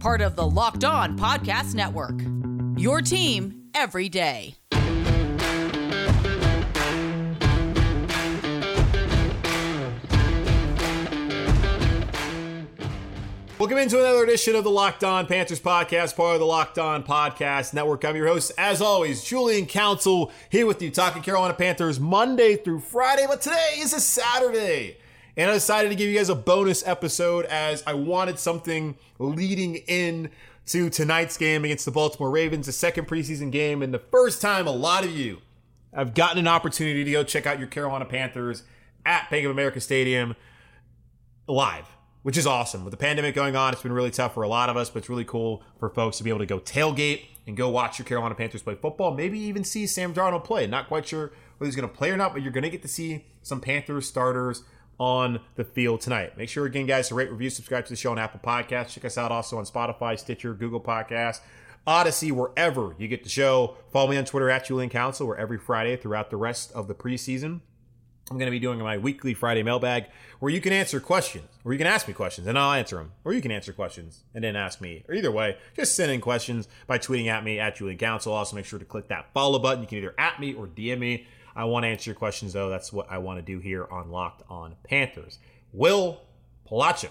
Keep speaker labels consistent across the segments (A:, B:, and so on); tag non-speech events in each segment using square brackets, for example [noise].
A: Part of the Locked On Podcast Network. Your team every day.
B: Welcome into another edition of the Locked On Panthers podcast, part of the Locked On Podcast Network. I'm your host, as always, Julian Council, here with you, talking Carolina Panthers Monday through Friday, but today is a Saturday. And I decided to give you guys a bonus episode as I wanted something leading in to tonight's game against the Baltimore Ravens, the second preseason game, and the first time a lot of you have gotten an opportunity to go check out your Carolina Panthers at Bank of America Stadium live which is awesome. With the pandemic going on, it's been really tough for a lot of us, but it's really cool for folks to be able to go tailgate and go watch your Carolina Panthers play football. Maybe even see Sam Darnold play. Not quite sure whether he's going to play or not, but you're going to get to see some Panthers starters on the field tonight. Make sure again, guys, to rate, review, subscribe to the show on Apple Podcasts. Check us out also on Spotify, Stitcher, Google Podcasts, Audacy, wherever you get the show. Follow me on Twitter at Julian Council, where every Friday throughout the rest of the preseason I'm going to be doing my weekly Friday mailbag where you can answer questions, or you can ask me questions and I'll answer them, or you can answer questions and then ask me. Or either way, just send in questions by tweeting at me at Julian Council. Also, make sure to click that follow button. You can either at me or DM me. I want to answer your questions though. That's what I want to do here on Locked On Panthers. Will Palaszczuk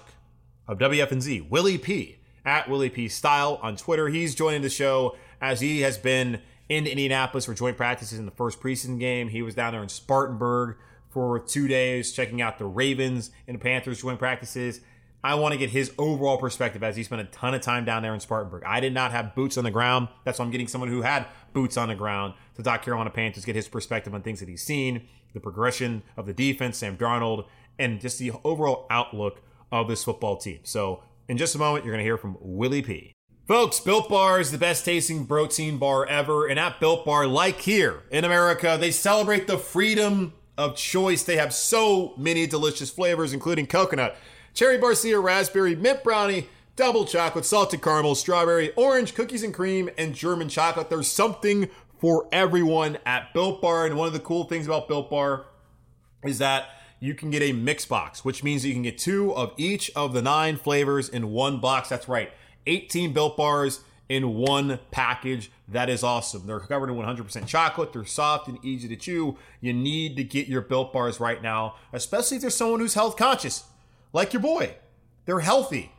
B: of WFNZ, Willie P at Willie P Style on Twitter. He's joining the show as he has been in Indianapolis for joint practices in the first preseason game. He was down there in Spartanburg for two days, checking out the Ravens and the Panthers joint practices. I want to get his overall perspective as he spent a ton of time down there in Spartanburg. I did not have boots on the ground. That's why I'm getting someone who had boots on the ground to talk Carolina Panthers, get his perspective on things that he's seen, the progression of the defense, Sam Darnold, and just the overall outlook of this football team. So, in just a moment, you're going to hear from Willie P. Folks, Built Bar is the best tasting protein bar ever. And at Built Bar, like here in America, they celebrate the freedom of choice. They have so many delicious flavors, including coconut, cherry barcia, raspberry, mint brownie, double chocolate, salted caramel, strawberry, orange, cookies and cream, and German chocolate. There's something for everyone at Built Bar. And one of the cool things about Built Bar is that you can get a mix box, which means you can get two of each of the nine flavors in one box. That's right. 18 Built Bars in one package. That is awesome. They're covered in 100% chocolate. They're soft and easy to chew. You need to get your built bars right now, especially if there's someone who's health conscious, like your boy. They're healthy.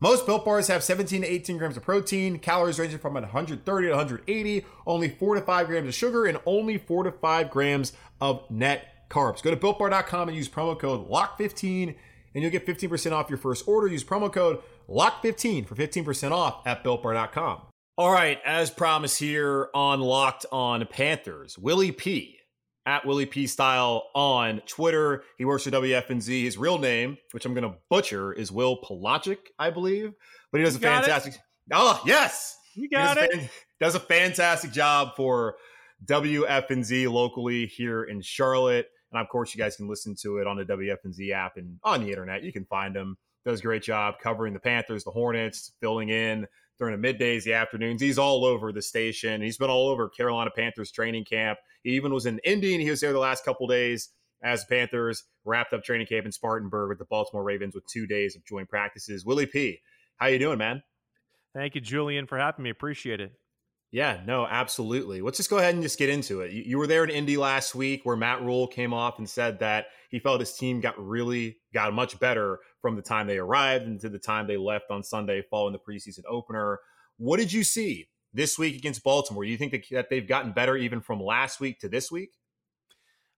B: Most built bars have 17 to 18 grams of protein, calories ranging from 130 to 180, only 4 to 5 grams of sugar, and only 4 to 5 grams of net carbs. Go to builtbar.com and use promo code LOCK15 and you'll get 15% off your first order. Use promo code LOCK15 for 15% off at builtbar.com. All right, as promised here on Locked on Panthers, Willie P at Willie P Style on Twitter. He works for WFNZ. His real name, which I'm going to butcher, is Will Palaszczuk, I believe. But he does you a fantastic. It. Oh yes,
C: you got it.
B: Fan, does a fantastic job for WFNZ locally here in Charlotte. And of course, you guys can listen to it on the WFNZ app and on the internet. You can find him. Does a great job covering the Panthers, the Hornets, filling in during the middays, the afternoons. He's all over the station. He's been all over Carolina Panthers training camp. He even was in Indy, and he was there the last couple days as the Panthers wrapped up training camp in Spartanburg with the Baltimore Ravens with two days of joint practices. Willie P, how you doing, man?
C: Thank you, Julian, for having me. Appreciate it.
B: Yeah, no, absolutely. Let's just go ahead and just get into it. You, you, were there in Indy last week where Matt Rhule came off and said that he felt his team got really got much better from the time they arrived and to the time they left on Sunday following the preseason opener. What did you see this week against Baltimore? Do you think that they've gotten better even from last week to this week?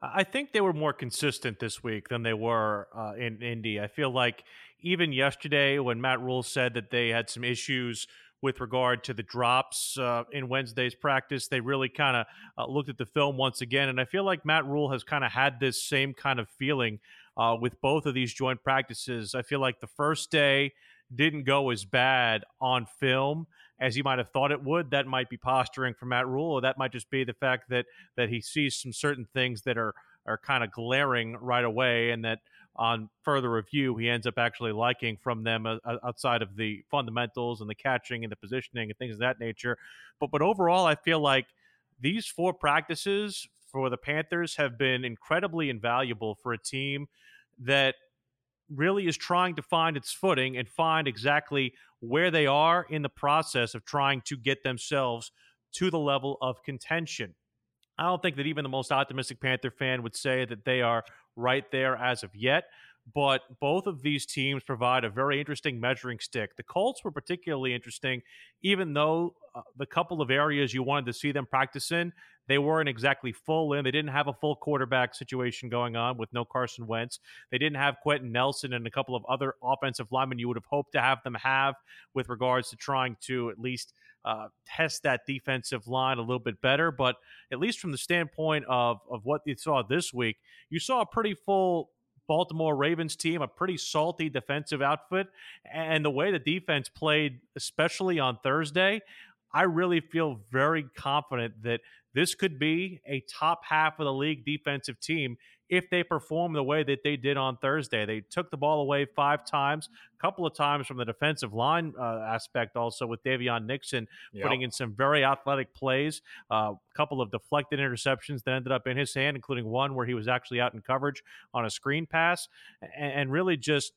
C: I think they were more consistent this week than they were uh, in Indy. I feel like even yesterday when Matt Rhule said that they had some issues with regard to the drops uh, in Wednesday's practice. They really kind of uh, looked at the film once again, and I feel like Matt Rhule has kind of had this same kind of feeling uh, with both of these joint practices. I feel like the first day didn't go as bad on film as you might have thought it would. That might be posturing for Matt Rhule, or that might just be the fact that that he sees some certain things that are are kind of glaring right away, and that on further review he ends up actually liking from them uh, uh, outside of the fundamentals and the catching and the positioning and things of that nature. But but overall, I feel like these four practices for the Panthers have been incredibly invaluable for a team that really is trying to find its footing and find exactly where they are in the process of trying to get themselves to the level of contention. I don't think that even the most optimistic Panther fan would say that they are right there as of yet. But both of these teams provide a very interesting measuring stick. The Colts were particularly interesting, even though uh, the couple of areas you wanted to see them practice in, they weren't exactly full in. They didn't have a full quarterback situation going on with no Carson Wentz. They didn't have Quenton Nelson and a couple of other offensive linemen you would have hoped to have them have with regards to trying to at least uh, test that defensive line a little bit better. But at least from the standpoint of, of what you saw this week, you saw a pretty full Baltimore Ravens team, a pretty salty defensive outfit. And the way the defense played, especially on Thursday, I really feel very confident that this could be a top half of the league defensive team if they perform the way that they did on Thursday. They took the ball away five times, a couple of times from the defensive line uh, aspect, also with Daviyon Nixon yep. putting in some very athletic plays, a uh, couple of deflected interceptions that ended up in his hand, including one where he was actually out in coverage on a screen pass, and, and really just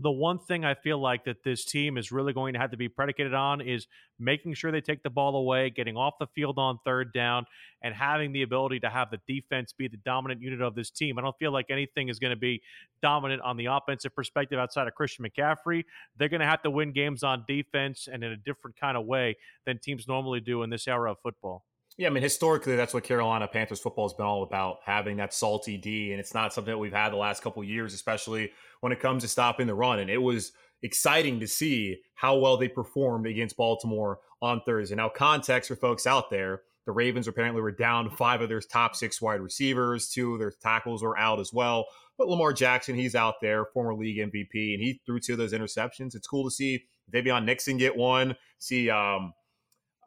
C: the one thing I feel like that this team is really going to have to be predicated on is making sure they take the ball away, getting off the field on third down, and having the ability to have the defense be the dominant unit of this team. I don't feel like anything is going to be dominant on the offensive perspective outside of Christian McCaffrey. They're going to have to win games on defense and in a different kind of way than teams normally do in this era of football.
B: Yeah, I mean, historically, that's what Carolina Panthers football has been all about, having that salty D. And it's not something that we've had the last couple years, especially when it comes to stopping the run. And it was exciting to see how well they performed against Baltimore on Thursday. Now, context for folks out there the Ravens apparently were down five of their top six wide receivers, two of their tackles were out as well. But Lamar Jackson, he's out there, former league MVP, and he threw two of those interceptions. It's cool to see Daviyon Nixon get one, see um,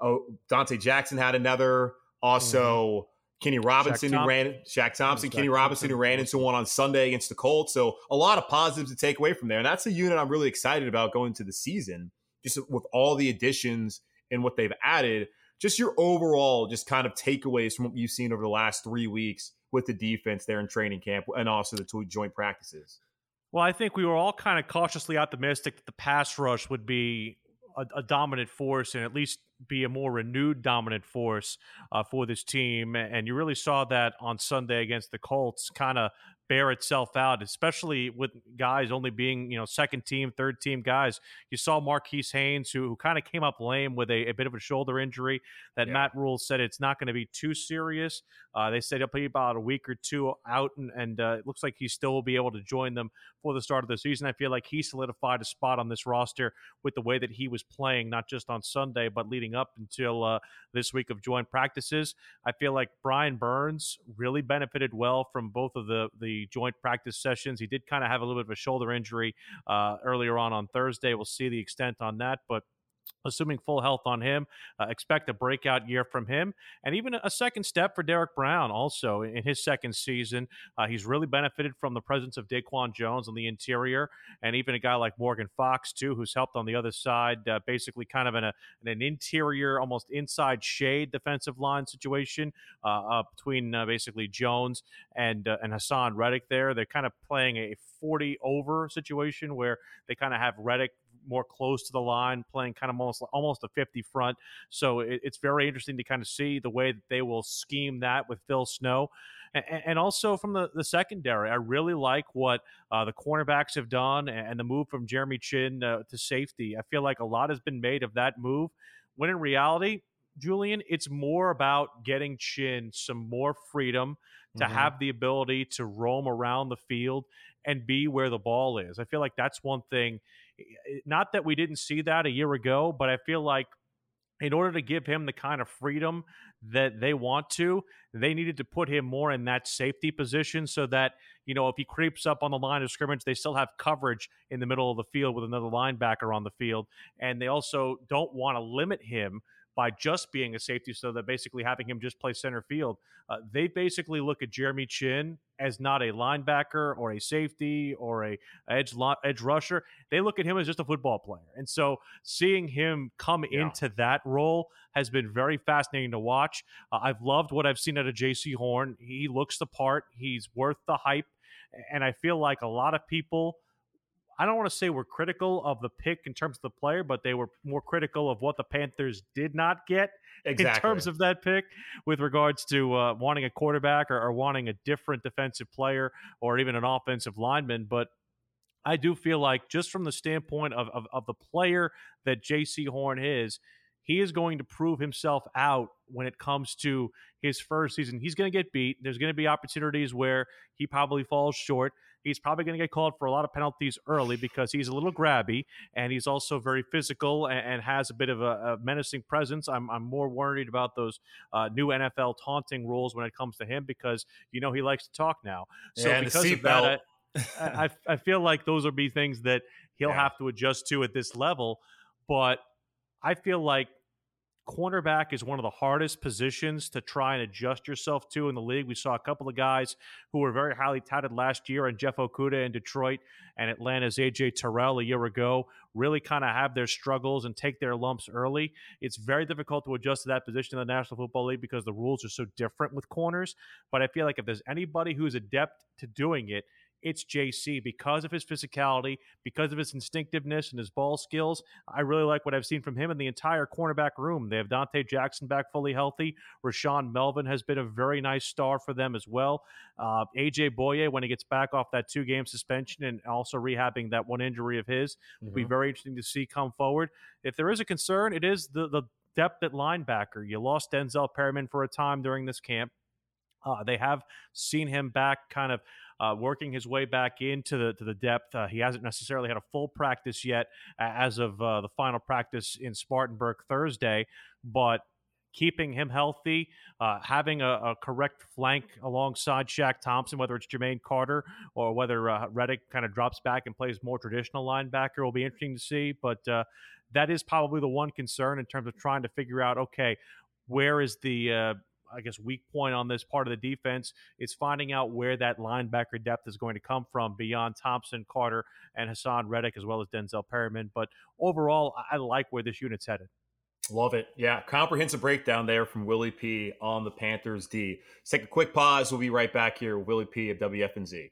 B: Oh, Donte Jackson had another. Also, mm-hmm. Kenny Robinson who ran Shaq Thompson, Kenny Robinson who ran into one on Sunday against the Colts. So a lot of positives to take away from there. And that's a unit I'm really excited about going to the season, just with all the additions and what they've added. Just your overall, just kind of takeaways from what you've seen over the last three weeks with the defense there in training camp and also the two joint practices.
C: Well, I think we were all kind of cautiously optimistic that the pass rush would be a, a, dominant force and at least be a more renewed dominant force uh, for this team. And you really saw that on Sunday against the Colts, kind of bear itself out, especially with guys only being, you know, second team, third team guys. You saw Marquis Haynes, who, who kind of came up lame with a, a, bit of a shoulder injury that yeah. Matt Rhule said it's not going to be too serious. Uh, they said he'll be about a week or two out, and, and uh, it looks like he still will be able to join them for the start of the season. I feel like he solidified a spot on this roster with the way that he was playing, not just on Sunday, but leading up until uh, this week of joint practices. I feel like Brian Burns really benefited well from both of the the joint practice sessions. He did kind of have a little bit of a shoulder injury uh, earlier on on Thursday. We'll see the extent on that, but assuming full health on him. Uh, expect a breakout year from him, and even a second step for Derrick Brown. Also in his second season, uh, he's really benefited from the presence of DaQuan Jones on the interior, and even a guy like Morgan Fox too, who's helped on the other side, uh, basically kind of in, a, in an interior, almost inside shade defensive line situation uh, between uh, basically Jones and uh, and Haason Reddick. There, they're kind of playing a 40 over situation where they kind of have Reddick more close to the line, playing kind of almost almost a 50 front. So it, it's very interesting to kind of see the way that they will scheme that with Phil Snow. And, and also from the, the secondary, I really like what uh, the cornerbacks have done and the move from Jeremy Chinn uh, to safety. I feel like a lot has been made of that move, when in reality, Julian, it's more about getting Chinn some more freedom to mm-hmm. have the ability to roam around the field and be where the ball is. I feel like that's one thing. Not that we didn't see that a year ago, but I feel like in order to give him the kind of freedom that they want to, they needed to put him more in that safety position so that, you know, if he creeps up on the line of scrimmage, they still have coverage in the middle of the field with another linebacker on the field. And they also don't want to limit him by just being a safety, so that basically having him just play center field. Uh, they basically look at Jeremy Chinn as not a linebacker or a safety or a edge edge rusher. They look at him as just a football player, and so seeing him come yeah. into that role has been very fascinating to watch. Uh, I've loved what I've seen out of Jaycee Horn. He looks the part. He's worth the hype, and I feel like a lot of people I don't want to say we're critical of the pick in terms of the player, but they were more critical of what the Panthers did not get exactly. in terms of that pick with regards to uh, wanting a quarterback or, or wanting a different defensive player or even an offensive lineman. But I do feel like, just from the standpoint of, of, of the player that Jaycee Horn is, he is going to prove himself out when it comes to his first season. He's going to get beat. There's going to be opportunities where he probably falls short. He's probably going to get called for a lot of penalties early because he's a little grabby and he's also very physical and, and has a bit of a, a, menacing presence. I'm, I'm more worried about those uh, new NFL taunting rules when it comes to him because you know he likes to talk now. So
B: yeah,
C: because of that, I, I, I, feel like those will be things that he'll yeah. have to adjust to at this level. But I feel like cornerback is one of the hardest positions to try and adjust yourself to in the league. We saw a couple of guys who were very highly touted last year, and Jeff Okudah in Detroit and Atlanta's AJ Terrell a year ago really kind of have their struggles and take their lumps early. It's very difficult to adjust to that position in the National Football League because the rules are so different with corners. But I feel like if there's anybody who's adept to doing it, it's JC because of his physicality, because of his instinctiveness and his ball skills. I really like what I've seen from him in the entire cornerback room. They have Donte Jackson back fully healthy. Rashaan Melvin has been a very nice star for them as well. Uh, AJ Bouye, when he gets back off that two game suspension and also rehabbing that one injury of his, mm-hmm. will be mm-hmm. very interesting to see come forward. If there is a concern, it is the, the depth at linebacker. You lost Denzel Perryman for a time during this camp. Uh, they have seen him back kind of uh, working his way back into the to the depth. Uh, he hasn't necessarily had a full practice yet as of uh, the final practice in Spartanburg Thursday, but keeping him healthy, uh, having a, a, correct flank alongside Shaq Thompson, whether it's Jermaine Carter or whether uh, Reddick kind of drops back and plays more traditional linebacker, will be interesting to see. But uh, that is probably the one concern in terms of trying to figure out okay, where is the uh, I guess, weak point on this part of the defense is finding out where that linebacker depth is going to come from beyond Thompson, Carter, and Haason Reddick, as well as Denzel Perryman. But overall, I like where this unit's headed.
B: Love it. Yeah, comprehensive breakdown there from Willie P on the Panthers D. Let's take a quick pause. We'll be right back here. With Willie P of WFNZ.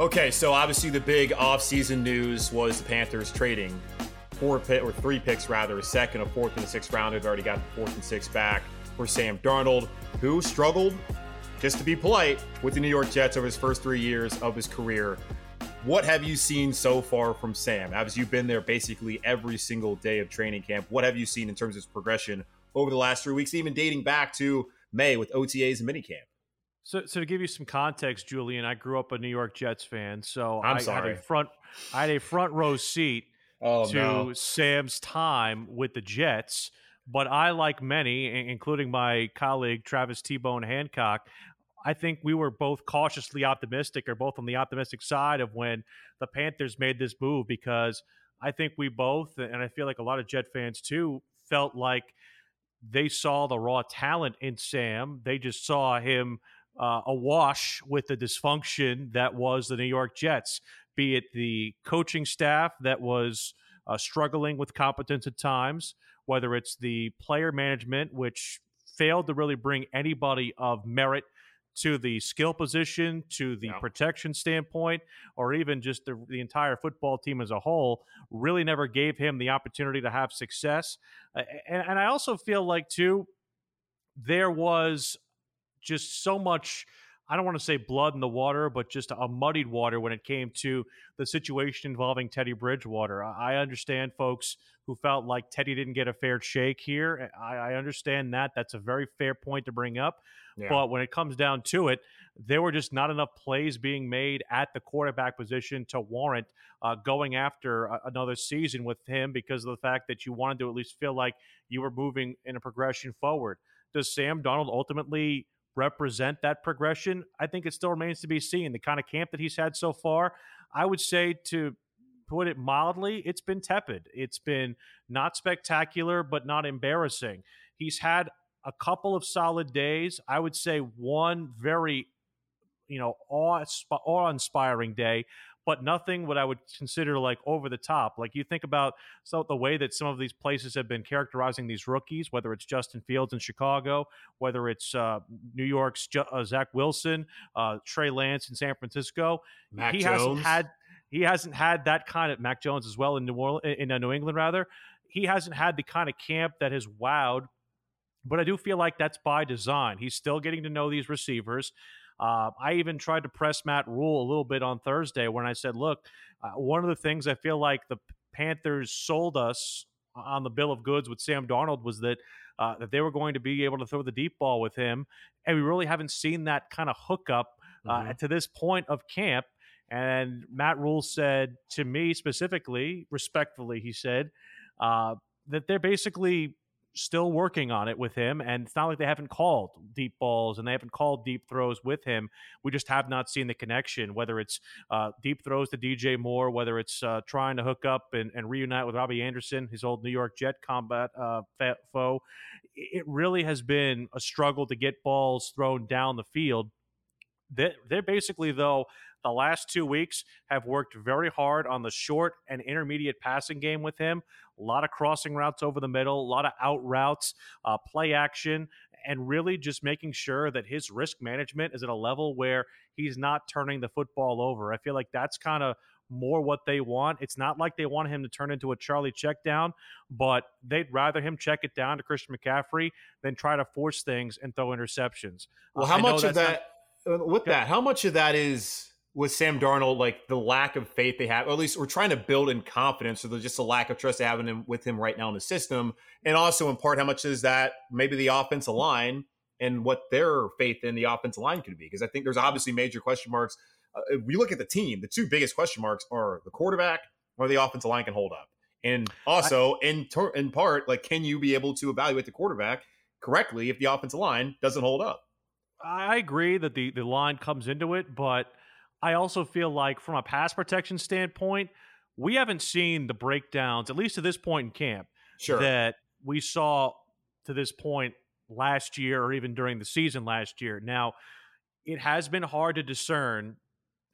B: Okay, so obviously the big offseason news was the Panthers trading four or three picks rather, a second, a fourth, and a sixth round. They've already got the fourth and sixth back for Sam Darnold, who struggled just to be polite, with the New York Jets over his first three years of his career. What have you seen so far from Sam? As you've been there basically every single day of training camp, what have you seen in terms of his progression over the last three weeks, even dating back to May with OTAs and minicamp?
C: So, so to give you some context, Julian, I grew up a New York Jets fan, so
B: I'm
C: I
B: sorry.
C: had a front, I had a front row seat
B: oh,
C: to
B: no.
C: Sam's time with the Jets. But I, like many, including my colleague Travis T Bone Hancock, I think we were both cautiously optimistic, or both on the optimistic side of when the Panthers made this move, because I think we both, and I feel like a lot of Jet fans too, felt like they saw the raw talent in Sam. They just saw him uh, awash with the dysfunction that was the New York Jets, be it the coaching staff that was uh, struggling with competence at times, whether it's the player management, which failed to really bring anybody of merit to the skill position, to the yeah. protection standpoint, or even just the, the, entire football team as a whole, really never gave him the opportunity to have success. Uh, and, and I also feel like, too, there was just so much. I don't want to say blood in the water, but just a muddied water when it came to the situation involving Teddy Bridgewater. I understand folks who felt like Teddy didn't get a fair shake here. I, I understand that. That's a very fair point to bring up. Yeah. But when it comes down to it, there were just not enough plays being made at the quarterback position to warrant uh, going after a- another season with him because of the fact that you wanted to at least feel like you were moving in a progression forward. Does Sam Darnold ultimately represent that progression? I think it still remains to be seen. The kind of camp that he's had so far, I would say to put it mildly, it's been tepid. It's been not spectacular, but not embarrassing. He's had a couple of solid days. I would say one very, you know, awe-inspiring day, but nothing what I would consider like over the top. Like you think about so the way that some of these places have been characterizing these rookies, whether it's Justin Fields in Chicago, whether it's uh, New York's uh, Zach Wilson, uh, Trey Lance in San Francisco.
B: Mac
C: he
B: Jones.
C: hasn't had he hasn't had that kind of Mac Jones as well in New Orleans in uh, New England rather. He hasn't had the kind of camp that has wowed but I do feel like that's by design. He's still getting to know these receivers. Uh, I even tried to press Matt Rhule a little bit on Thursday when I said, look, uh, one of the things I feel like the Panthers sold us on the bill of goods with Sam Darnold was that uh, that they were going to be able to throw the deep ball with him, and we really haven't seen that kind of hookup uh, mm-hmm. to this point of camp. And Matt Rhule said to me specifically, respectfully, he said uh, that they're basically still working on it with him. And it's not like they haven't called deep balls and they haven't called deep throws with him. We just have not seen the connection, whether it's uh, deep throws to DJ Moore, whether it's uh, trying to hook up and, and, reunite with Robbie Anderson, his old New York Jet combat uh, foe. It really has been a struggle to get balls thrown down the field. They're basically, though, the last two weeks have worked very hard on the short and intermediate passing game with him. A lot of crossing routes over the middle, a lot of out routes, uh, play action, and really just making sure that his risk management is at a level where he's not turning the football over. I feel like that's kind of more what they want. It's not like they want him to turn into a Charlie check down, but they'd rather him check it down to Christian McCaffrey than try to force things and throw interceptions.
B: Well, how much of that, not, with that, how much of that is with Sam Darnold, like the lack of faith they have, or at least we're trying to build in confidence, or there's just a lack of trust they have in him, with him right now in the system, and also in part, how much is that maybe the offensive line and what their faith in the offensive line could be? Because I think there's obviously major question marks. Uh, if we look at the team, the two biggest question marks are the quarterback or the offensive line can hold up, and also I, in ter- in part, like can you be able to evaluate the quarterback correctly if the offensive line doesn't hold up?
C: I agree that the the line comes into it, but I also feel like from a pass protection standpoint, we haven't seen the breakdowns, at least to this point in camp,
B: sure.
C: that we saw to this point last year or even during the season last year. Now, it has been hard to discern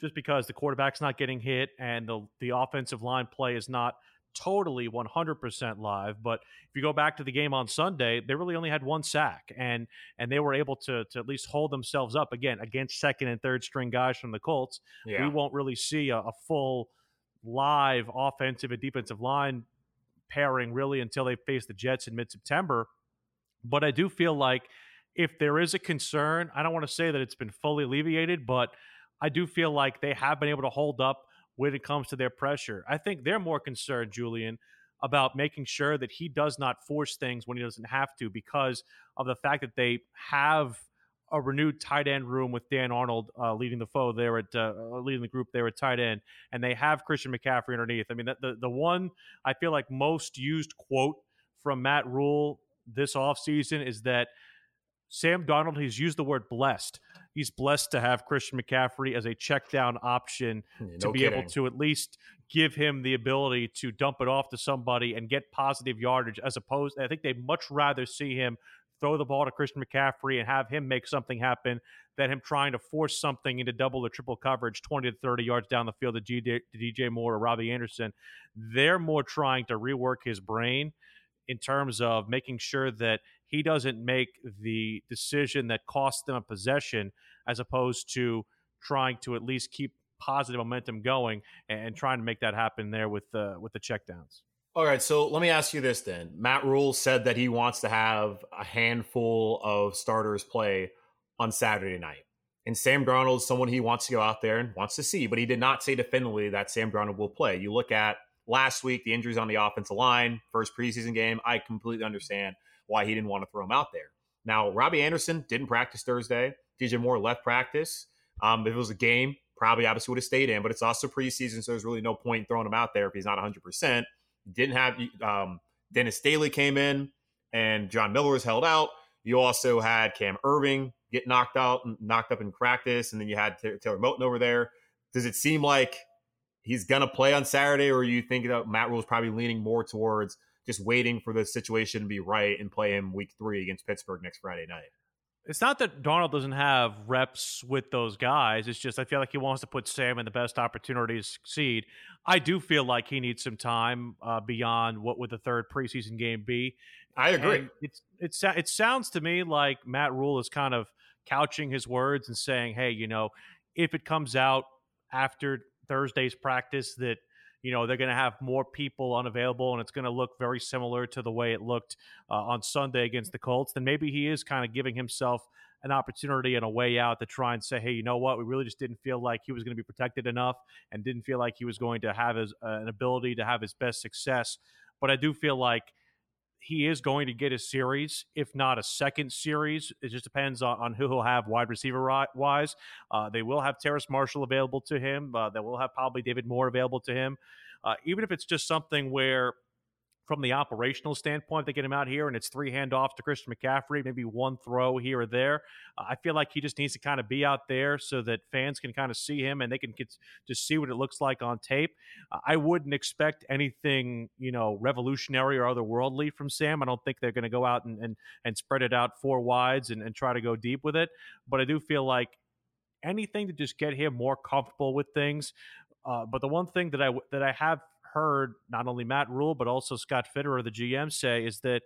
C: just because the quarterback's not getting hit and the the offensive line play is not totally 100% live but if you go back to the game on sunday they really only had one sack and and they were able to to at least hold themselves up again against second and third string guys from the colts yeah. we won't really see a, a full live offensive and defensive line pairing really until they face the jets in mid-september but i do feel like if there is a concern i don't want to say that it's been fully alleviated but i do feel like they have been able to hold up when it comes to their pressure. I think they're more concerned, Julian, about making sure that he does not force things when he doesn't have to because of the fact that they have a renewed tight end room with Dan Arnold uh, leading the foe there at uh, uh, leading the group there at tight end, and they have Christian McCaffrey underneath. I mean, the, the, the one I feel like most used quote from Matt Rhule this offseason is that Sam Darnold he's used the word blessed he's blessed to have Christian McCaffrey as a check down option hmm,
B: no
C: to be
B: kidding.
C: able to at least give him the ability to dump it off to somebody and get positive yardage as opposed I think they'd much rather see him throw the ball to Christian McCaffrey and have him make something happen than him trying to force something into double or triple coverage 20 to 30 yards down the field to, to DJ Moore or Robbie Anderson. They're more trying to rework his brain in terms of making sure that he doesn't make the decision that costs them a possession as opposed to trying to at least keep positive momentum going and, trying to make that happen there with the with the checkdowns.
B: All right, so let me ask you this then. Matt Rhule said that he wants to have a handful of starters play on Saturday night. And Sam Darnold is someone he wants to go out there and wants to see, but he did not say definitively that Sam Darnold will play. You look at last week, the injuries on the offensive line, first preseason game. I completely understand why he didn't want to throw him out there. Now, Robbie Anderson didn't practice Thursday. DJ Moore left practice. Um, if it was a game, probably obviously would have stayed in, but it's also preseason, so there's really no point throwing him out there if he's not 100%. Didn't have um, Dennis Daley came in and John Miller was held out. You also had Cam Erving get knocked out, and knocked up in practice, and then you had Taylor Moton over there. Does it seem like he's going to play on Saturday, or you think that Matt Rhule is probably leaning more towards just waiting for the situation to be right and play him week three against Pittsburgh next Friday night?
C: It's not that Darnold doesn't have reps with those guys. It's just I feel like he wants to put Sam in the best opportunity to succeed. I do feel like he needs some time uh, beyond what would the third preseason game be.
B: I agree.
C: it's it's it sounds to me like Matt Rhule is kind of couching his words and saying, "Hey, you know, if it comes out after Thursday's practice that you know they're going to have more people unavailable and it's going to look very similar to the way it looked uh, on Sunday against the Colts, then maybe he is kind of giving himself an opportunity and a way out to try and say, hey, you know what? We really just didn't feel like he was going to be protected enough and didn't feel like he was going to have his, uh, an ability to have his best success. But I do feel like he is going to get a series, if not a second series. It just depends on, on who he'll have wide receiver wise. Uh, they will have Terrace Marshall available to him. Uh, they will have probably David Moore available to him. Uh, even if it's just something where from the operational standpoint, they get him out here and it's three handoffs to Christian McCaffrey, maybe one throw here or there. Uh, I feel like he just needs to kind of be out there so that fans can kind of see him and they can get to see what it looks like on tape. Uh, I wouldn't expect anything, you know, revolutionary or otherworldly from Sam. I don't think they're going to go out and, and, and spread it out four wides and, and try to go deep with it. But I do feel like anything to just get him more comfortable with things. Uh, but the one thing that I that I have heard not only Matt Rhule, but also Scott Fitterer, the GM, say is that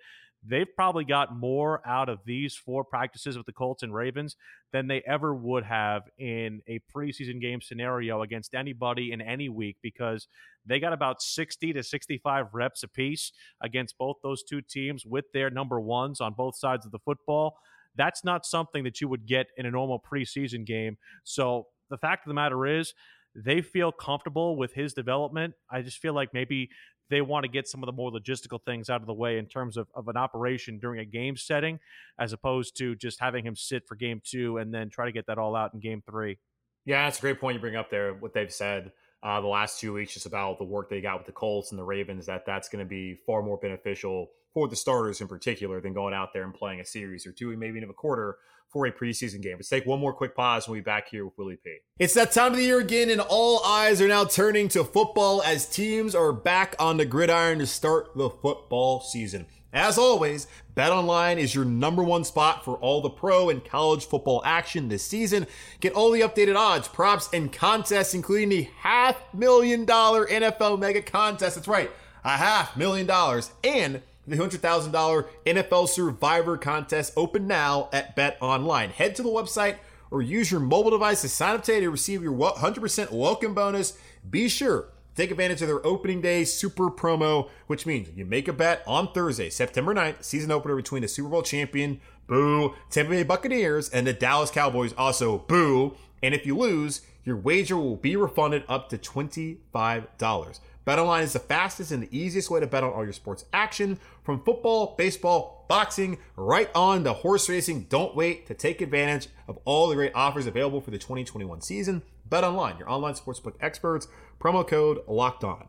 C: they've probably got more out of these four practices with the Colts and Ravens than they ever would have in a preseason game scenario against anybody in any week because they got about 60 to 65 reps apiece against both those two teams with their number ones on both sides of the football. That's not something that you would get in a normal preseason game. So the fact of the matter is, they feel comfortable with his development. I just feel like maybe they want to get some of the more logistical things out of the way in terms of, of an operation during a game setting, as opposed to just having him sit for game two and then try to get that all out in game three.
B: Yeah, that's a great point you bring up there. What they've said uh, the last two weeks just about the work they got with the Colts and the Ravens, that that's going to be far more beneficial for the starters in particular than going out there and playing a series or two, maybe even a quarter for a preseason game. Let's take one more quick pause and we'll be back here with Willie P. It's that time of the year again, and all eyes are now turning to football as teams are back on the gridiron to start the football season. As always, BetOnline is your number one spot for all the pro and college football action this season. Get all the updated odds, props, and contests, including the half million dollar NFL mega contest. That's right, a half million dollars. And the $200,000 NFL Survivor contest open now at Bet Online. Head to the website or use your mobile device to sign up today to receive your 100% welcome bonus. Be sure take advantage of their opening day super promo, which means you make a bet on Thursday, September 9th, season opener between the Super Bowl champion, boo, Tampa Bay Buccaneers, and the Dallas Cowboys, also boo. And if you lose, your wager will be refunded up to $25. BetOnline is the fastest and the easiest way to bet on all your sports action from football, baseball, boxing, right on to horse racing. Don't wait to take advantage of all the great offers available for the 2021 season. BetOnline, your online sportsbook experts. Promo code locked on.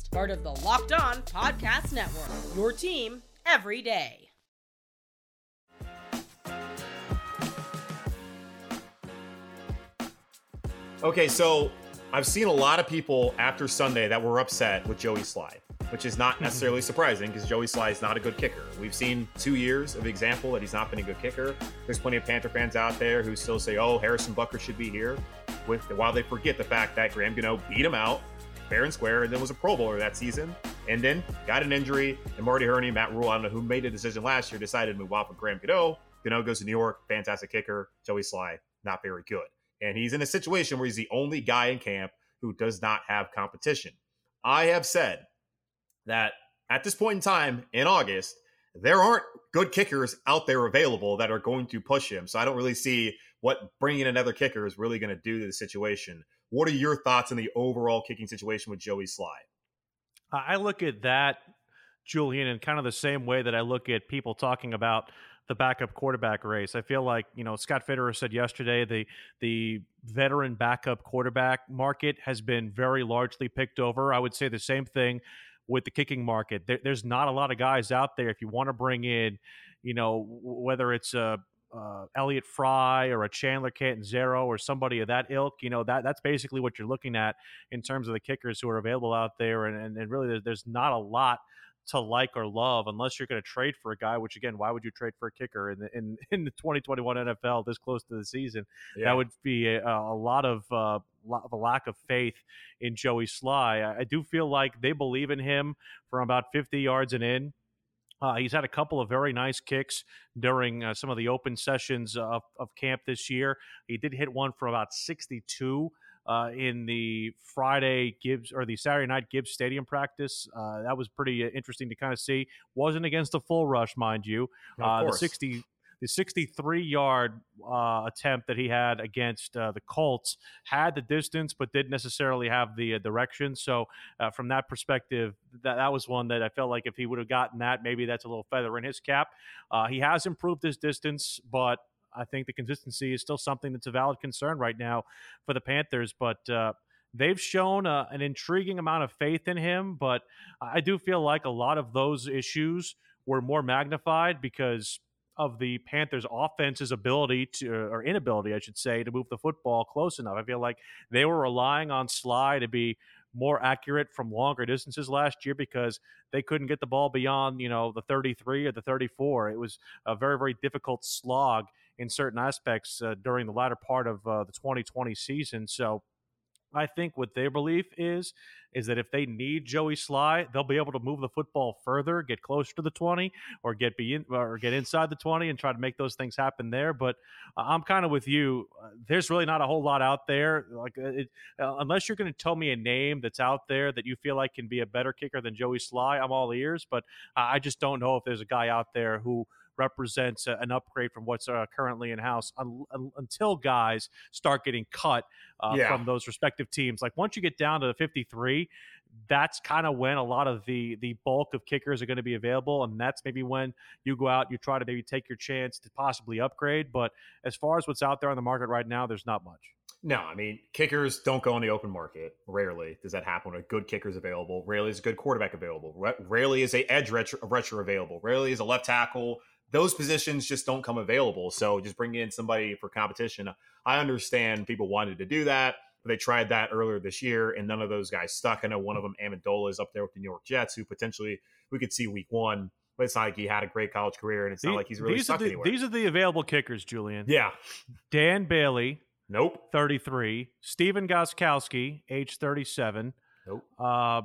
D: part of the Locked On Podcast Network. Your team every day.
B: Okay, so I've seen a lot of people after Sunday that were upset with Joey Slye, which is not mm-hmm. necessarily surprising because Joey Slye is not a good kicker. We've seen two years of example that he's not been a good kicker. There's plenty of Panther fans out there who still say, "Oh, Harrison Butker should be here," with while they forget the fact that Graham Gano beat him out fair and square, and then was a Pro Bowler that season, and then got an injury. And Marty Hurney, Matt Rhule, I don't know who made the decision last year, decided to move off of Graham Gano. Gano goes to New York, fantastic kicker. Joey Slye, not very good. And he's in a situation where he's the only guy in camp who does not have competition. I have said that at this point in time in August, there aren't good kickers out there available that are going to push him. So I don't really see what bringing in another kicker is really going to do to the situation. What are your thoughts on the overall kicking situation with Joey Slye?
C: I look at that, Julian, in kind of the same way that I look at people talking about the backup quarterback race. I feel like you know Scott Fitterer said yesterday the the veteran backup quarterback market has been very largely picked over. I would say the same thing with the kicking market. There, there's not a lot of guys out there. If you want to bring in, you know, whether it's a uh, Elliott Fry or a Chandler Catanzaro or somebody of that ilk, you know that that's basically what you're looking at in terms of the kickers who are available out there, and and, and really there's, there's not a lot to like or love unless you're going to trade for a guy. Which again, why would you trade for a kicker in the in, [laughs] in the 2021 NFL this close to the season? Yeah. That would be a, a lot of uh, of a lack of faith in Joey Slye. I, I do feel like they believe in him from about 50 yards and in. Uh, he's had a couple of very nice kicks during uh, some of the open sessions of, of camp this year. He did hit one from about 62 uh, in the Friday Gibbs or the Saturday night Gibbs Stadium practice. Uh, that was pretty uh, interesting to kind of see. Wasn't against a full rush, mind you. Uh, the 60 the 63 yard uh, attempt that he had against uh, the Colts had the distance, but didn't necessarily have the uh, direction. So, uh, from that perspective, that, that was one that I felt like if he would have gotten that, maybe that's a little feather in his cap. Uh, he has improved his distance, but I think the consistency is still something that's a valid concern right now for the Panthers. But uh, they've shown uh, an intriguing amount of faith in him. But I do feel like a lot of those issues were more magnified because of the Panthers' offense's ability to, or inability, I should say, to move the football close enough. I feel like they were relying on Slye to be more accurate from longer distances last year because they couldn't get the ball beyond, you know, the 33 or the 34. It was a very, very difficult slog in certain aspects uh, during the latter part of uh, the 2020 season. So I think what their belief is is that if they need Joey Slye, they'll be able to move the football further, get closer to the 20, or get be in, or get inside the 20 and try to make those things happen there. But I'm kind of with you. Uh, there's really not a whole lot out there. Like uh, it, uh, unless you're going to tell me a name that's out there that you feel like can be a better kicker than Joey Slye. I'm all ears. But I just don't know if there's a guy out there who represents a, an upgrade from what's uh, currently in house un- un- until guys start getting cut uh, yeah. from those respective teams. Like once you get down to the 53, that's kind of when a lot of the the bulk of kickers are going to be available and that's maybe when you go out you try to maybe take your chance to possibly upgrade but as far as what's out there on the market right now there's not much
B: no, I mean kickers don't go on the open market. Rarely does that happen. A good kicker's available. Rarely is a good quarterback available. Rarely is a edge retro, retro available. Rarely is a left tackle those positions just don't come available. So just bring in somebody for competition. I understand people wanted to do that. But they tried that earlier this year, and none of those guys stuck. I know one of them, Ammendola, is up there with the New York Jets, who potentially we could see week one. But it's not like he had a great college career, and it's not like he's really
C: these
B: stuck
C: the,
B: anywhere.
C: These are the available kickers, Julian.
B: Yeah.
C: Dan Bailey.
B: Nope.
C: 33. Stephen Gostkowski, age 37.
B: Nope.
C: Uh,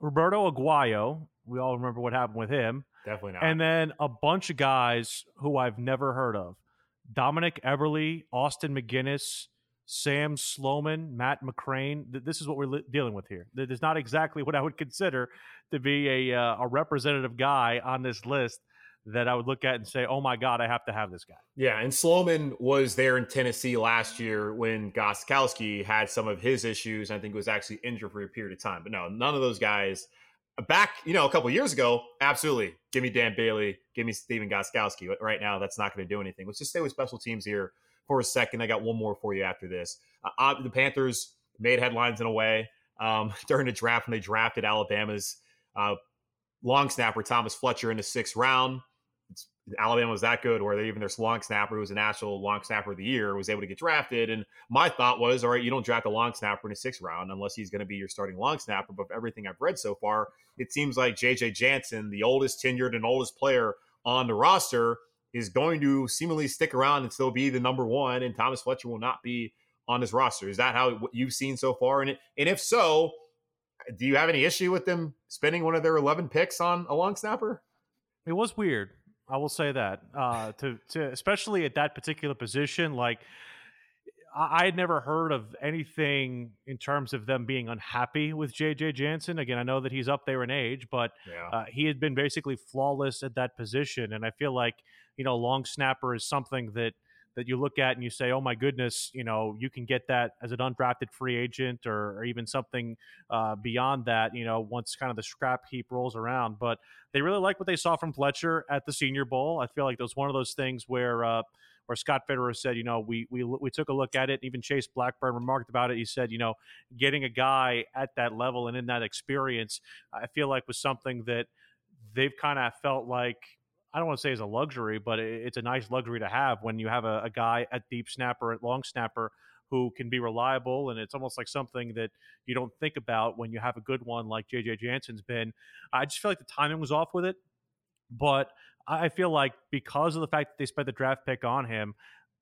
C: Roberto Aguayo. We all remember what happened with him.
B: Definitely not.
C: And then a bunch of guys who I've never heard of Dominik Eberle, Austin MacGinnis, Sam Sloman, Matt McCrane. This is what we're li- dealing with here. That is not exactly [laughs] what I would consider to be a, uh, a representative guy on this list that I would look at and say, oh my God, I have to have this guy.
B: Yeah. And Sloman was there in Tennessee last year when Gostkowski had some of his issues. I think he was actually injured for a period of time. But no, none of those guys back, you know, a couple years ago, absolutely. Give me Dan Bailey, give me Stephen Gostkowski. But right now, that's not going to do anything. Let's just stay with special teams here for a second. I got one more for you after this. Uh, the Panthers made headlines in a way um, [laughs] during the draft when they drafted Alabama's uh, long snapper Thomas Fletcher in the sixth round. Alabama was that good, where even their long snapper, who was a national long snapper of the year, was able to get drafted. And my thought was, all right, you don't draft a long snapper in the sixth round unless he's going to be your starting long snapper. But everything I've read so far, it seems like JJ Jansen, the oldest tenured and oldest player on the roster, is going to seemingly stick around and still be the number one, and Thomas Fletcher will not be on his roster. Is that how what you've seen so far? And and if so, do you have any issue with them spending one of their eleven picks on a long snapper?
C: It was weird. I will say that uh, to to especially at that particular position, like I had never heard of anything in terms of them being unhappy with JJ Jansen. Again, I know that he's up there in age, but yeah. uh, he had been basically flawless at that position, and I feel like you know long snapper is something that that you look at and you say, oh my goodness, you know, you can get that as an undrafted free agent or, or even something uh, beyond that, you know, once kind of the scrap heap rolls around. But they really like what they saw from Fletcher at the Senior Bowl. I feel like it was one of those things where, uh, where Scott Fitterer said, you know, we we we took a look at it. Even Chase Blackburn remarked about it. He said, you know, getting a guy at that level and in that experience, I feel like was something that they've kind of felt like I don't want to say it's a luxury, but it's a nice luxury to have when you have a, a guy at deep snapper, at long snapper, who can be reliable. And it's almost like something that you don't think about when you have a good one like JJ Jansen's been. I just feel like the timing was off with it. But I feel like because of the fact that they spent the draft pick on him,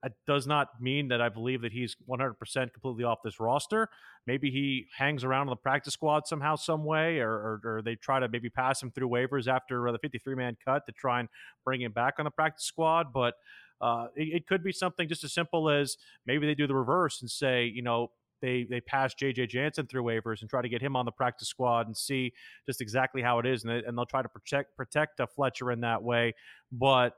C: it does not mean that I believe that he's 100% completely off this roster. Maybe he hangs around on the practice squad somehow, some way, or, or, or they try to maybe pass him through waivers after the 53 man cut to try and bring him back on the practice squad. But uh, it, it could be something just as simple as maybe they do the reverse and say, you know, they they pass JJ Jansen through waivers and try to get him on the practice squad and see just exactly how it is, and, they, and they'll try to protect protect a Fletcher in that way. But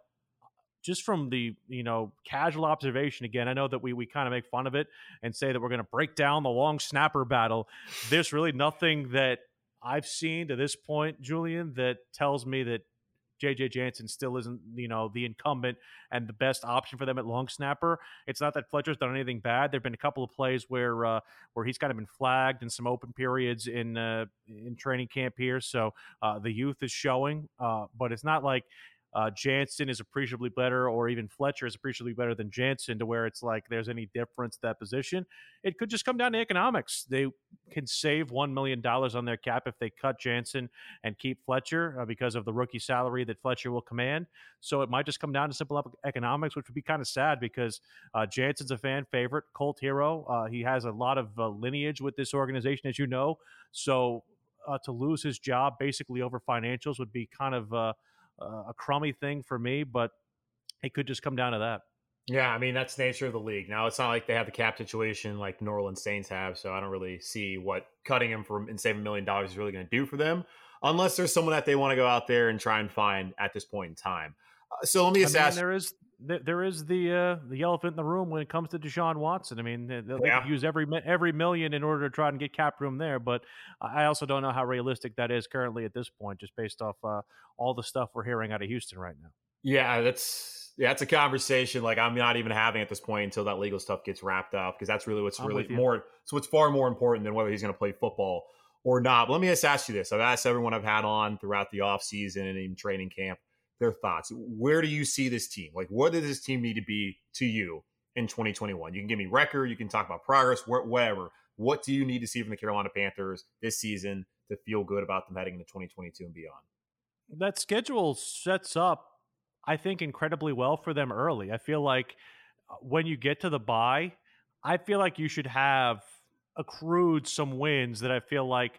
C: just from the you know casual observation again i know that we, we kind of make fun of it and say that we're going to break down the long snapper battle there's really nothing that i've seen to this point julian that tells me that JJ Jansen still isn't, you know, the incumbent and the best option for them at long snapper. It's not that Fletcher's done anything bad. There've been a couple of plays where uh, where he's kind of been flagged in some open periods in uh, in training camp here. So uh, the youth is showing, uh, but it's not like uh, Jansen is appreciably better, or even Fletcher is appreciably better than Jansen, to where it's like there's any difference that position. It could just come down to economics. They can save one million dollars on their cap if they cut Jansen and keep Fletcher uh, because of the rookie salary that Fletcher will command. So it might just come down to simple economics, which would be kind of sad because uh, Jansen's a fan favorite, cult hero. Uh, he has a lot of uh, lineage with this organization, as you know. So uh, to lose his job basically over financials would be kind of uh, a crummy thing for me, but it could just come down to that.
B: Yeah, I mean that's the nature of the league. Now it's not like they have the cap situation like New Orleans Saints have, so I don't really see what cutting him from and saving a million dollars is really going to do for them, unless there's someone that they want to go out there and try and find at this point in time. Uh, so let me just I mean, ask.
C: There is there is the uh, the elephant in the room when it comes to Deshaun Watson. I mean, they, they yeah. use every every million in order to try and get cap room there, but I also don't know how realistic that is currently at this point, just based off uh, all the stuff we're hearing out of Houston right now.
B: Yeah, that's yeah, that's a conversation like I'm not even having at this point until that legal stuff gets wrapped up because that's really what's I'm really more. So it's far more important than whether he's going to play football or not. But let me just ask you this: I've asked everyone I've had on throughout the offseason and in training camp their thoughts. Where do you see this team? Like, what does this team need to be to you in 2021? You can give me record, you can talk about progress, whatever. What do you need to see from the Carolina Panthers this season to feel good about them heading into 2022 and beyond?
C: That schedule sets up, I think, incredibly well for them early. I feel like uh, when you get to the bye, I feel like you should have accrued some wins that I feel like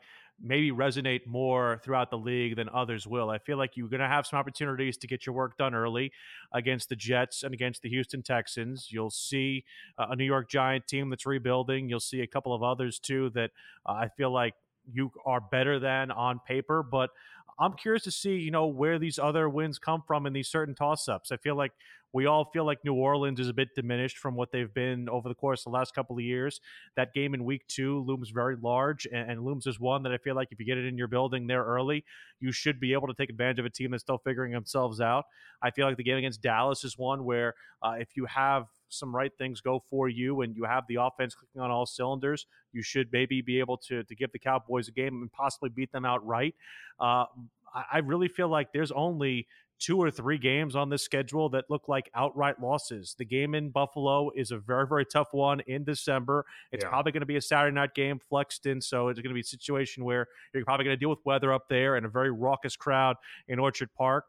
C: maybe resonate more throughout the league than others will. I feel like you're going to have some opportunities to get your work done early against the Jets and against the Houston Texans. You'll see a New York Giant team that's rebuilding. You'll see a couple of others too that uh, I feel like you are better than on paper. But I'm curious to see, you know, where these other wins come from in these certain toss ups. I feel like we all feel like New Orleans is a bit diminished from what they've been over the course of the last couple of years. That game in week two looms very large, and, and looms is one that I feel like if you get it in your building there early, you should be able to take advantage of a team that's still figuring themselves out. I feel like the game against Dallas is one where uh, if you have some right things go for you and you have the offense clicking on all cylinders, you should maybe be able to to give the Cowboys a game and possibly beat them outright. Uh, I really feel like there's only two or three games on this schedule that look like outright losses. The game in Buffalo is a very, very tough one in December. It's yeah. probably going to be a Saturday night game flexed in, so it's going to be a situation where you're probably going to deal with weather up there and a very raucous crowd in Orchard Park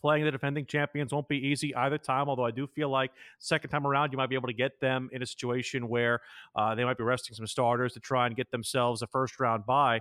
C: playing the defending champions won't be easy either time. Although I do feel like second time around, you might be able to get them in a situation where uh, they might be resting some starters to try and get themselves a first round bye.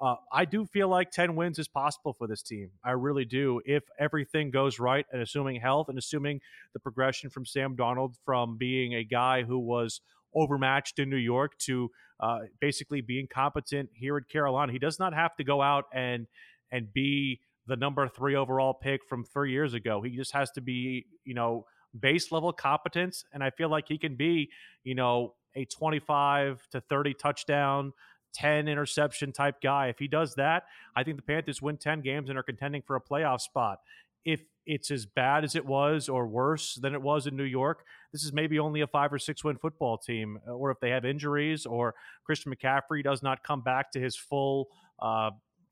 C: Uh, I do feel like 10 wins is possible for this team. I really do. If everything goes right and assuming health and assuming the progression from Sam Darnold from being a guy who was overmatched in New York to uh, basically being competent here at Carolina. He does not have to go out and and be the number three overall pick from three years ago. He just has to be, you know, base level competence. And I feel like he can be, you know, a 25 to 30 touchdown 10 interception type guy. If he does that, I think the Panthers win 10 games and are contending for a playoff spot. If it's as bad as it was or worse than it was in New York, this is maybe only a five or six win football team. Or if they have injuries or Christian McCaffrey does not come back to his full, uh,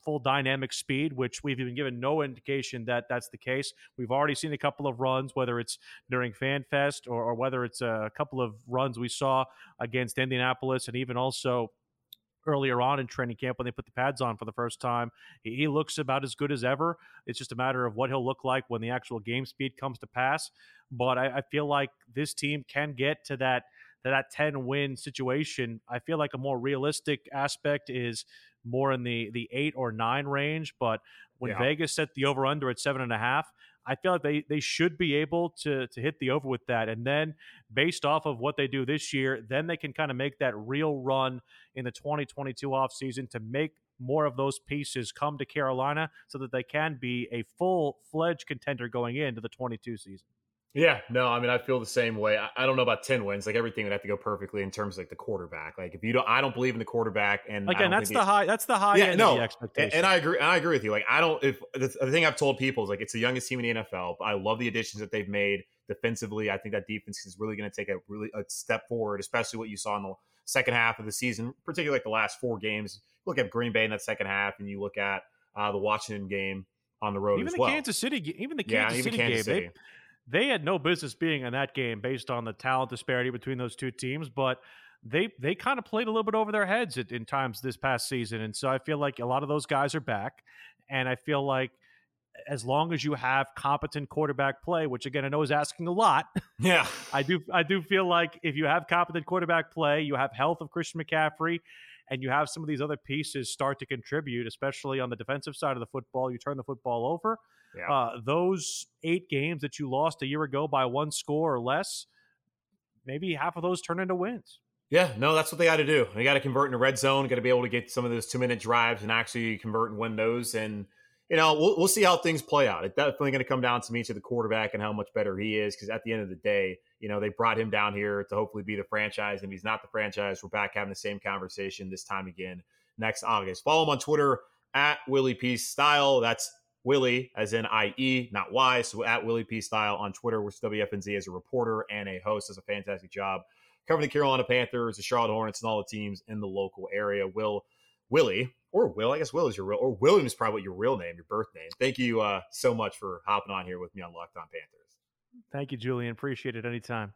C: full dynamic speed, which we've been given no indication that that's the case. We've already seen a couple of runs, whether it's during FanFest or, or whether it's uh, a couple of runs we saw against Indianapolis and even also earlier on in training camp when they put the pads on for the first time. He, he, looks about as good as ever. It's just a matter of what he'll look like when the actual game speed comes to pass. But I, I feel like this team can get to that to that 10 win situation. I feel like a more realistic aspect is more in the the eight or nine range. But when yeah. Vegas set the over under at seven and a half, I feel like they they should be able to to hit the over with that. And then based off of what they do this year, then they can kind of make that real run in the 2022 offseason to make more of those pieces come to Carolina so that they can be a full fledged contender going into the 22 season.
B: Yeah, no, I mean, I feel the same way. I, I, don't know about ten wins. Like everything would have to go perfectly in terms of like the quarterback. Like if you don't, I don't believe in the quarterback. And
C: again, that's the high. That's the high yeah, end no, expectation.
B: And, and I agree. I agree with you. Like I don't. If the, the, thing I've told people is like it's the youngest team in the NFL. I love the additions that they've made defensively. I think that defense is really going to take a really a step forward, especially what you saw in the second half of the season, particularly like the last four games. Look at Green Bay in that second half, and you look at uh, the Washington game on the road
C: even
B: as
C: the
B: well.
C: Kansas City, even the Kansas yeah, even City Kansas game. City. They, they had no business being in that game based on the talent disparity between those two teams, but they they kind of played a little bit over their heads at, in times this past season, and so I feel like a lot of those guys are back, and I feel like as long as you have competent quarterback play, which again I know is asking a lot. [laughs]
B: Yeah,
C: I do I do feel like if you have competent quarterback play, you have health of Christian McCaffrey, and you have some of these other pieces start to contribute, especially on the defensive side of the football. You turn the football over. Yeah. Uh, those eight games that you lost a year ago by one score or less, maybe half of those turn into wins.
B: Yeah, no, that's what they got to do. They got to convert in the red zone. Got to be able to get some of those two minute drives and actually convert and win those. And you know, we'll, we'll see how things play out. It's definitely going to come down to me to the quarterback and how much better he is. Because at the end of the day, you know, they brought him down here to hopefully be the franchise. And if he's not the franchise, we're back having the same conversation this time again next August. Follow him on Twitter at Willie P Style. That's Willie, as in IE, not Y. So at Willie P Style on Twitter, which WFNZ as a reporter and a host does a fantastic job covering the Carolina Panthers, the Charlotte Hornets, and all the teams in the local area. Will Willie or Will, I guess Will is your real, or William is probably your real name, your birth name. Thank you uh, so much for hopping on here with me on Locked On Panthers.
C: Thank you, Julian. Appreciate it anytime.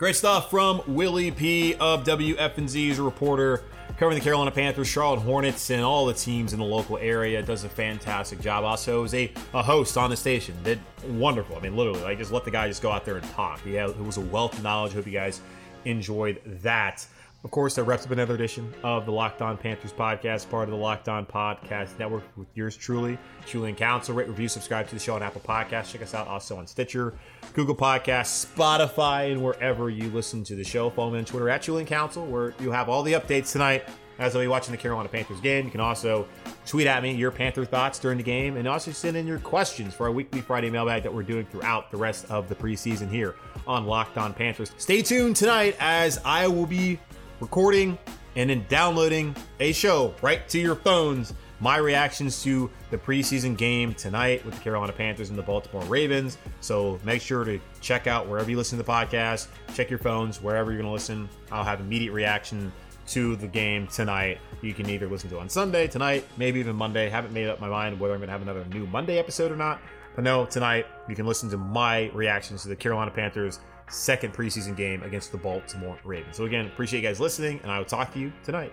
B: Great stuff from Willie P of WFNZ reporter covering the Carolina Panthers, Charlotte Hornets, and all the teams in the local area. Does a fantastic job. Also, is a, a host on the station. Did wonderful. I mean, literally, I just let the guy just go out there and talk. He had, it was a wealth of knowledge. Hope you guys enjoyed that. Of course, that wraps up another edition of the Locked On Panthers podcast, part of the Locked On Podcast Network with yours truly, Julian Council. Rate, review, subscribe to the show on Apple Podcasts. Check us out also on Stitcher, Google Podcasts, Spotify, and wherever you listen to the show. Follow me on Twitter at Julian Council, where you have all the updates tonight as I'll be watching the Carolina Panthers game. You can also tweet at me your Panther thoughts during the game and also send in your questions for our weekly Friday mailbag that we're doing throughout the rest of the preseason here on Locked On Panthers. Stay tuned tonight as I will be recording and then downloading a show right to your phones. My reactions to the preseason game tonight with the Carolina Panthers and the Baltimore Ravens. So make sure to check out wherever you listen to the podcast, check your phones, wherever you're going to listen. I'll have immediate reaction to the game tonight. You can either listen to on Sunday, tonight, maybe even Monday. Haven't made up my mind whether I'm going to have another new Monday episode or not. But no, tonight you can listen to my reactions to the Carolina Panthers second preseason game against the Baltimore Ravens. So again, appreciate you guys listening, and I will talk to you tonight.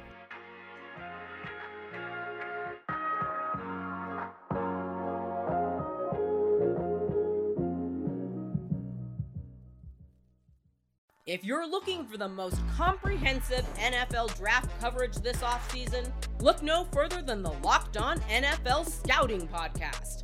D: If you're looking for the most comprehensive NFL draft coverage this offseason, look no further than the Locked On NFL Scouting Podcast.